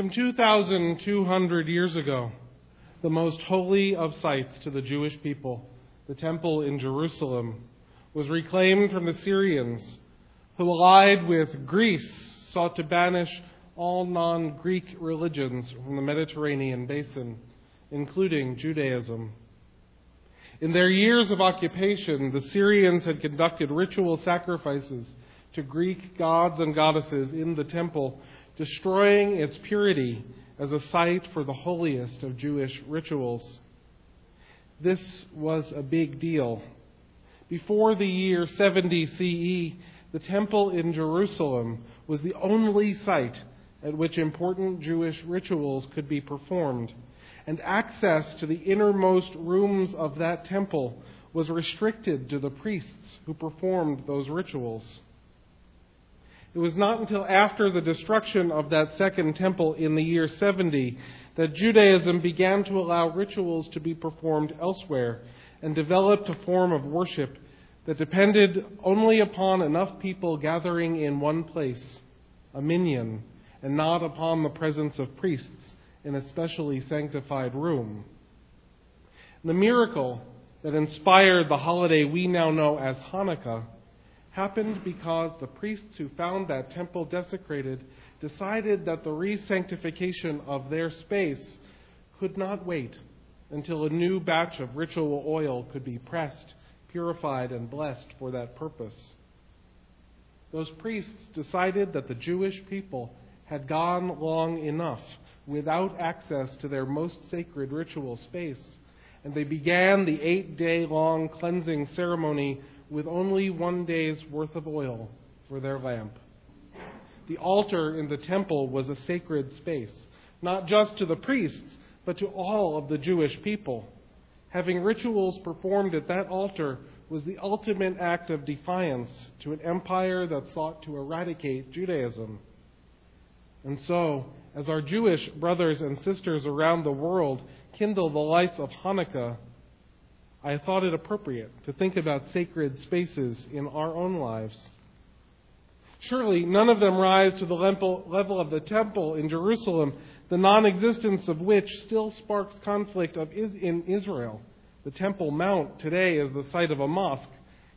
Some 2,200 years ago, the most holy of sites to the Jewish people, the temple in Jerusalem, was reclaimed from the Syrians, who, allied with Greece, sought to banish all non Greek religions from the Mediterranean basin, including Judaism. In their years of occupation, the Syrians had conducted ritual sacrifices to Greek gods and goddesses in the temple, destroying its purity as a site for the holiest of Jewish rituals. This was a big deal. Before the year 70 CE, the temple in Jerusalem was the only site at which important Jewish rituals could be performed, and access to the innermost rooms of that temple was restricted to the priests who performed those rituals. It was not until after the destruction of that second temple in the year 70 that Judaism began to allow rituals to be performed elsewhere and developed a form of worship that depended only upon enough people gathering in one place, a minyan, and not upon the presence of priests in a specially sanctified room. The miracle that inspired the holiday we now know as Hanukkah happened because the priests who found that temple desecrated decided that the re-sanctification of their space could not wait until a new batch of ritual oil could be pressed, purified, and blessed for that purpose. Those priests decided that the Jewish people had gone long enough without access to their most sacred ritual space, and they began the eight day long cleansing ceremony with only one day's worth of oil for their lamp. The altar in the temple was a sacred space, not just to the priests, but to all of the Jewish people. Having rituals performed at that altar was the ultimate act of defiance to an empire that sought to eradicate Judaism. And so, as our Jewish brothers and sisters around the world kindle the lights of Hanukkah, I thought it appropriate to think about sacred spaces in our own lives. Surely none of them rise to the level of the temple in Jerusalem, the non existence of which still sparks conflict in Israel. The Temple Mount today is the site of a mosque,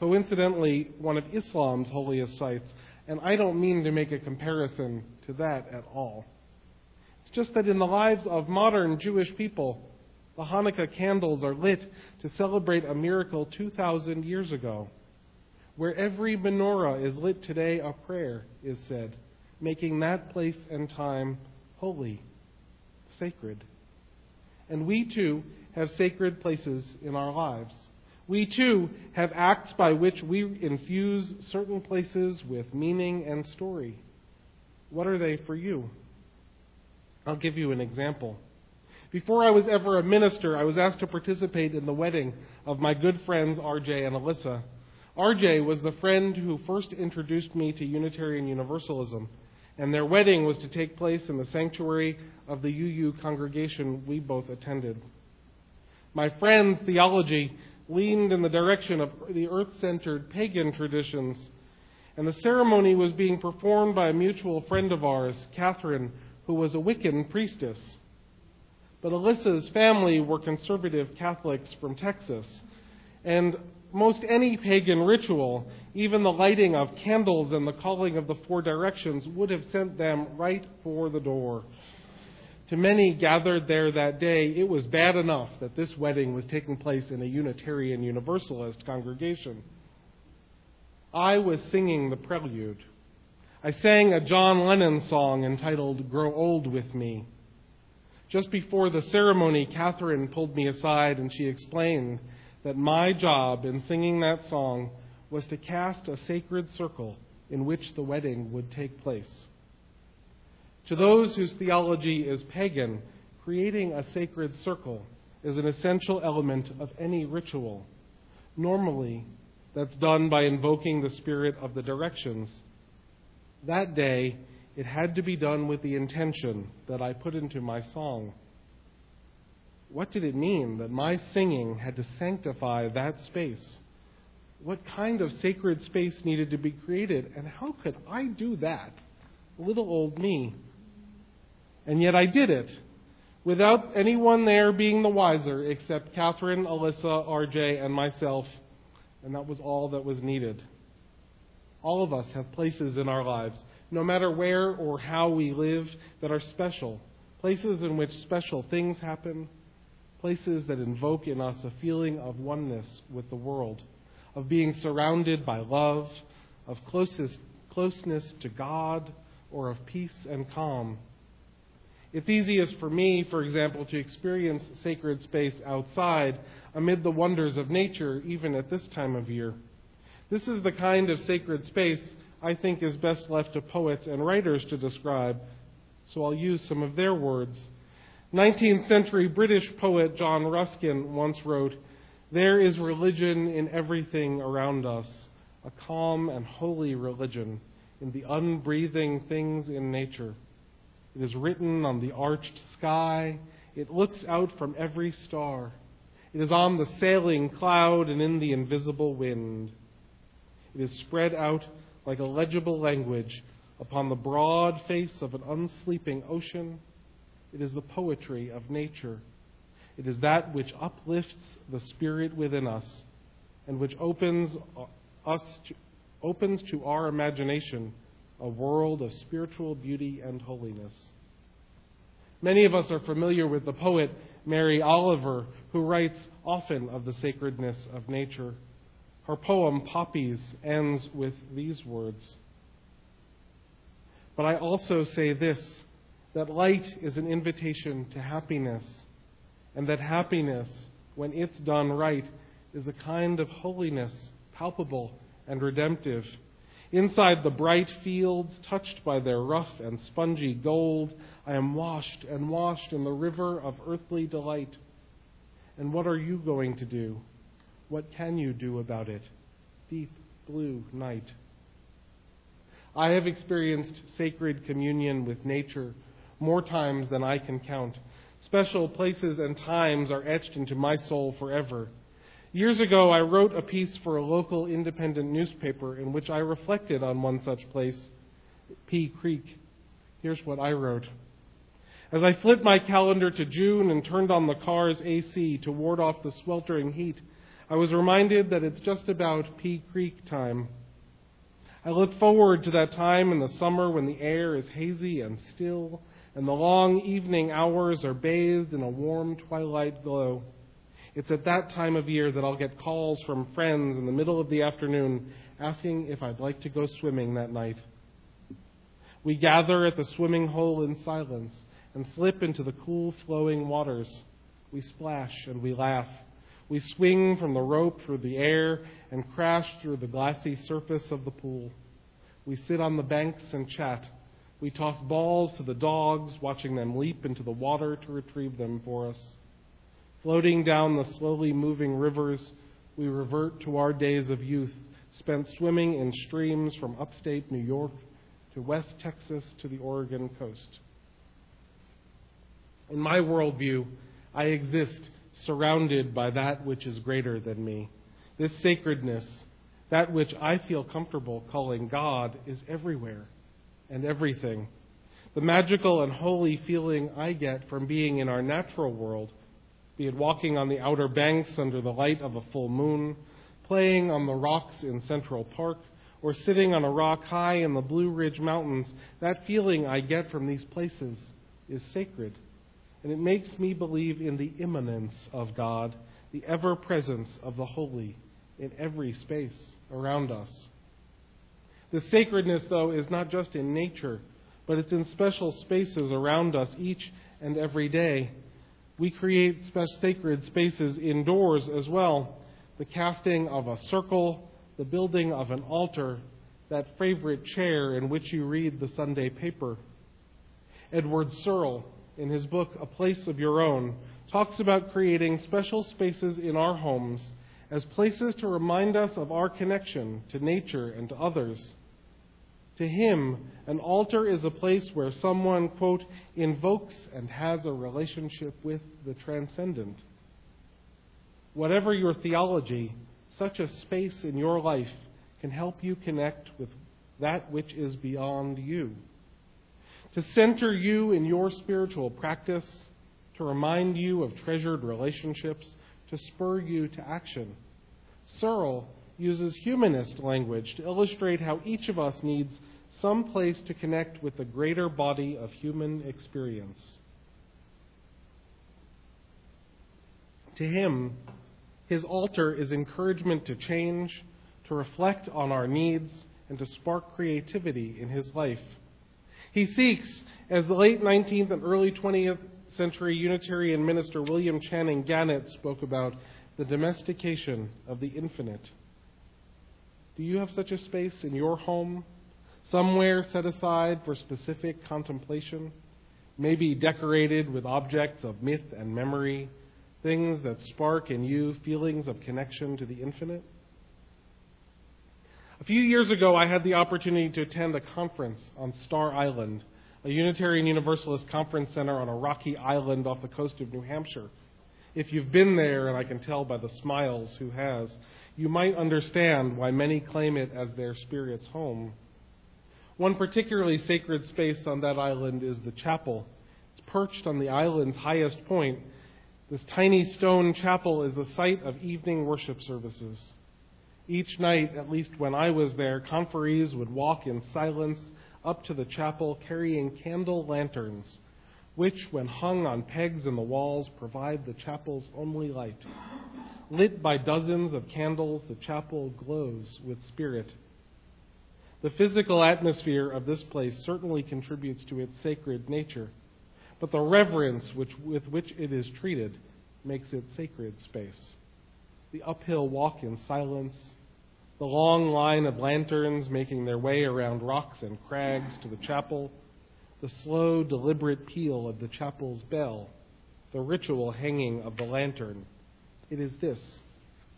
coincidentally, one of Islam's holiest sites, and I don't mean to make a comparison to that at all. It's just that in the lives of modern Jewish people, the Hanukkah candles are lit to celebrate a miracle 2,000 years ago. Where every menorah is lit today, a prayer is said, making that place and time holy, sacred. And we too have sacred places in our lives. We too have acts by which we infuse certain places with meaning and story. What are they for you? I'll give you an example. Before I was ever a minister, I was asked to participate in the wedding of my good friends RJ and Alyssa. RJ was the friend who first introduced me to Unitarian Universalism, and their wedding was to take place in the sanctuary of the UU congregation we both attended. My friend's theology leaned in the direction of the earth centered pagan traditions, and the ceremony was being performed by a mutual friend of ours, Catherine, who was a Wiccan priestess. But Alyssa's family were conservative Catholics from Texas. And most any pagan ritual, even the lighting of candles and the calling of the four directions, would have sent them right for the door. To many gathered there that day, it was bad enough that this wedding was taking place in a Unitarian Universalist congregation. I was singing the prelude. I sang a John Lennon song entitled Grow Old With Me. Just before the ceremony, Catherine pulled me aside and she explained that my job in singing that song was to cast a sacred circle in which the wedding would take place. To those whose theology is pagan, creating a sacred circle is an essential element of any ritual. Normally, that's done by invoking the spirit of the directions. That day, it had to be done with the intention that I put into my song. What did it mean that my singing had to sanctify that space? What kind of sacred space needed to be created, and how could I do that? Little old me. And yet I did it without anyone there being the wiser except Catherine, Alyssa, RJ, and myself. And that was all that was needed. All of us have places in our lives, no matter where or how we live, that are special. Places in which special things happen. Places that invoke in us a feeling of oneness with the world, of being surrounded by love, of closest, closeness to God, or of peace and calm. It's easiest for me, for example, to experience sacred space outside amid the wonders of nature, even at this time of year. This is the kind of sacred space I think is best left to poets and writers to describe, so I'll use some of their words. 19th century British poet John Ruskin once wrote, There is religion in everything around us, a calm and holy religion in the unbreathing things in nature. It is written on the arched sky. It looks out from every star. It is on the sailing cloud and in the invisible wind. It is spread out like a legible language upon the broad face of an unsleeping ocean. It is the poetry of nature. It is that which uplifts the spirit within us and which opens uh, us to, opens to our imagination a world of spiritual beauty and holiness. Many of us are familiar with the poet Mary Oliver, who writes often of the sacredness of nature. Her poem, Poppies, ends with these words But I also say this that light is an invitation to happiness, and that happiness, when it's done right, is a kind of holiness, palpable and redemptive. Inside the bright fields, touched by their rough and spongy gold, I am washed and washed in the river of earthly delight. And what are you going to do? What can you do about it? Deep blue night. I have experienced sacred communion with nature more times than I can count. Special places and times are etched into my soul forever. Years ago, I wrote a piece for a local independent newspaper in which I reflected on one such place, Pea Creek. Here's what I wrote. As I flipped my calendar to June and turned on the car's AC to ward off the sweltering heat, I was reminded that it's just about Pea Creek time. I look forward to that time in the summer when the air is hazy and still, and the long evening hours are bathed in a warm twilight glow. It's at that time of year that I'll get calls from friends in the middle of the afternoon asking if I'd like to go swimming that night. We gather at the swimming hole in silence and slip into the cool flowing waters. We splash and we laugh. We swing from the rope through the air and crash through the glassy surface of the pool. We sit on the banks and chat. We toss balls to the dogs, watching them leap into the water to retrieve them for us. Floating down the slowly moving rivers, we revert to our days of youth, spent swimming in streams from upstate New York to West Texas to the Oregon coast. In my worldview, I exist surrounded by that which is greater than me. This sacredness, that which I feel comfortable calling God, is everywhere and everything. The magical and holy feeling I get from being in our natural world, be it walking on the outer banks under the light of a full moon, playing on the rocks in Central Park, or sitting on a rock high in the Blue Ridge Mountains, that feeling I get from these places is sacred and it makes me believe in the immanence of God, the ever presence of the holy in every space around us. The sacredness, though, is not just in nature, but it's in special spaces around us each and every day. We create sacred spaces indoors as well. The casting of a circle, the building of an altar, that favorite chair in which you read the Sunday paper. Edward Searl in his book, A Place of Your Own, talks about creating special spaces in our homes as places to remind us of our connection to nature and to others. To him, an altar is a place where someone, quote, invokes and has a relationship with the transcendent. Whatever your theology, such a space in your life can help you connect with that which is beyond you. To center you in your spiritual practice, to remind you of treasured relationships, to spur you to action. Searl uses humanist language to illustrate how each of us needs some place to connect with the greater body of human experience. To him, his altar is encouragement to change, to reflect on our needs, and to spark creativity in his life. He seeks, as the late 19th and early 20th century Unitarian minister William Channing Gannett spoke about, the domestication of the infinite. Do you have such a space in your home, somewhere set aside for specific contemplation, maybe decorated with objects of myth and memory, things that spark in you feelings of connection to the infinite? A few years ago, I had the opportunity to attend a conference on Star Island, a Unitarian Universalist conference center on a rocky island off the coast of New Hampshire. If you've been there, and I can tell by the smiles who has, you might understand why many claim it as their spirit's home. One particularly sacred space on that island is the chapel. It's perched on the island's highest point. This tiny stone chapel is the site of evening worship services. Each night, at least when I was there, conferees would walk in silence up to the chapel carrying candle lanterns, which, when hung on pegs in the walls, provide the chapel's only light. Lit by dozens of candles, the chapel glows with spirit. The physical atmosphere of this place certainly contributes to its sacred nature, but the reverence which, with which it is treated makes it sacred space. The uphill walk in silence, the long line of lanterns making their way around rocks and crags to the chapel, the slow, deliberate peal of the chapel's bell, the ritual hanging of the lantern it is this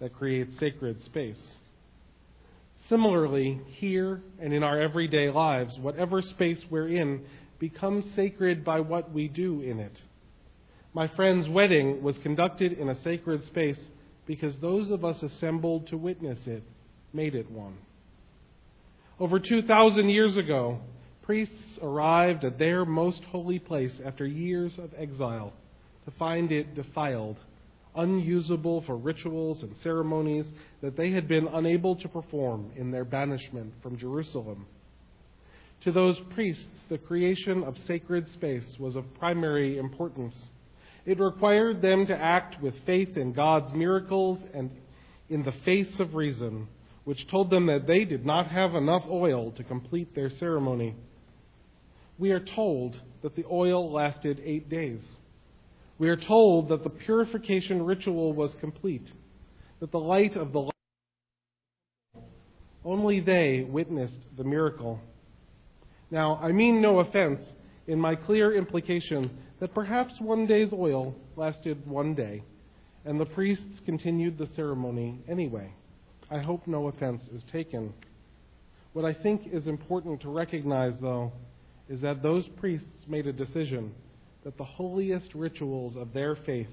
that creates sacred space. Similarly, here and in our everyday lives, whatever space we're in becomes sacred by what we do in it. My friend's wedding was conducted in a sacred space because those of us assembled to witness it made it one. Over 2,000 years ago, priests arrived at their most holy place after years of exile to find it defiled unusable for rituals and ceremonies that they had been unable to perform in their banishment from Jerusalem. To those priests, the creation of sacred space was of primary importance. It required them to act with faith in God's miracles and in the face of reason, which told them that they did not have enough oil to complete their ceremony. We are told that the oil lasted eight days. We are told that the purification ritual was complete, that the light of the light, only they witnessed the miracle. Now, I mean no offense in my clear implication that perhaps one day's oil lasted one day, and the priests continued the ceremony anyway. I hope no offense is taken. What I think is important to recognize, though, is that those priests made a decision that the holiest rituals of their faith,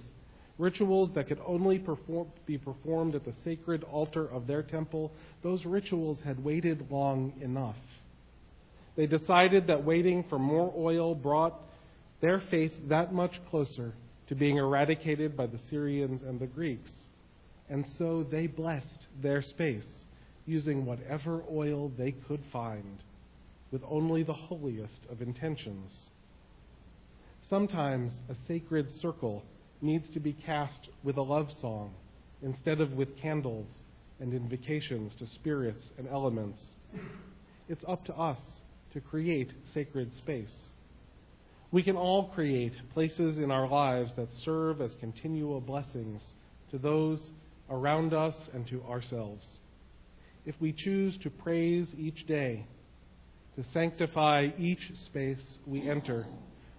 rituals that could only perform, be performed at the sacred altar of their temple, those rituals had waited long enough. They decided that waiting for more oil brought their faith that much closer to being eradicated by the Syrians and the Greeks. And so they blessed their space using whatever oil they could find with only the holiest of intentions. Sometimes a sacred circle needs to be cast with a love song instead of with candles and invocations to spirits and elements. It's up to us to create sacred space. We can all create places in our lives that serve as continual blessings to those around us and to ourselves. If we choose to praise each day, to sanctify each space we enter,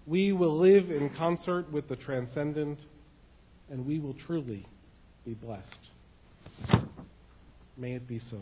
we will live in concert with the transcendent, and we will truly be blessed. May it be so.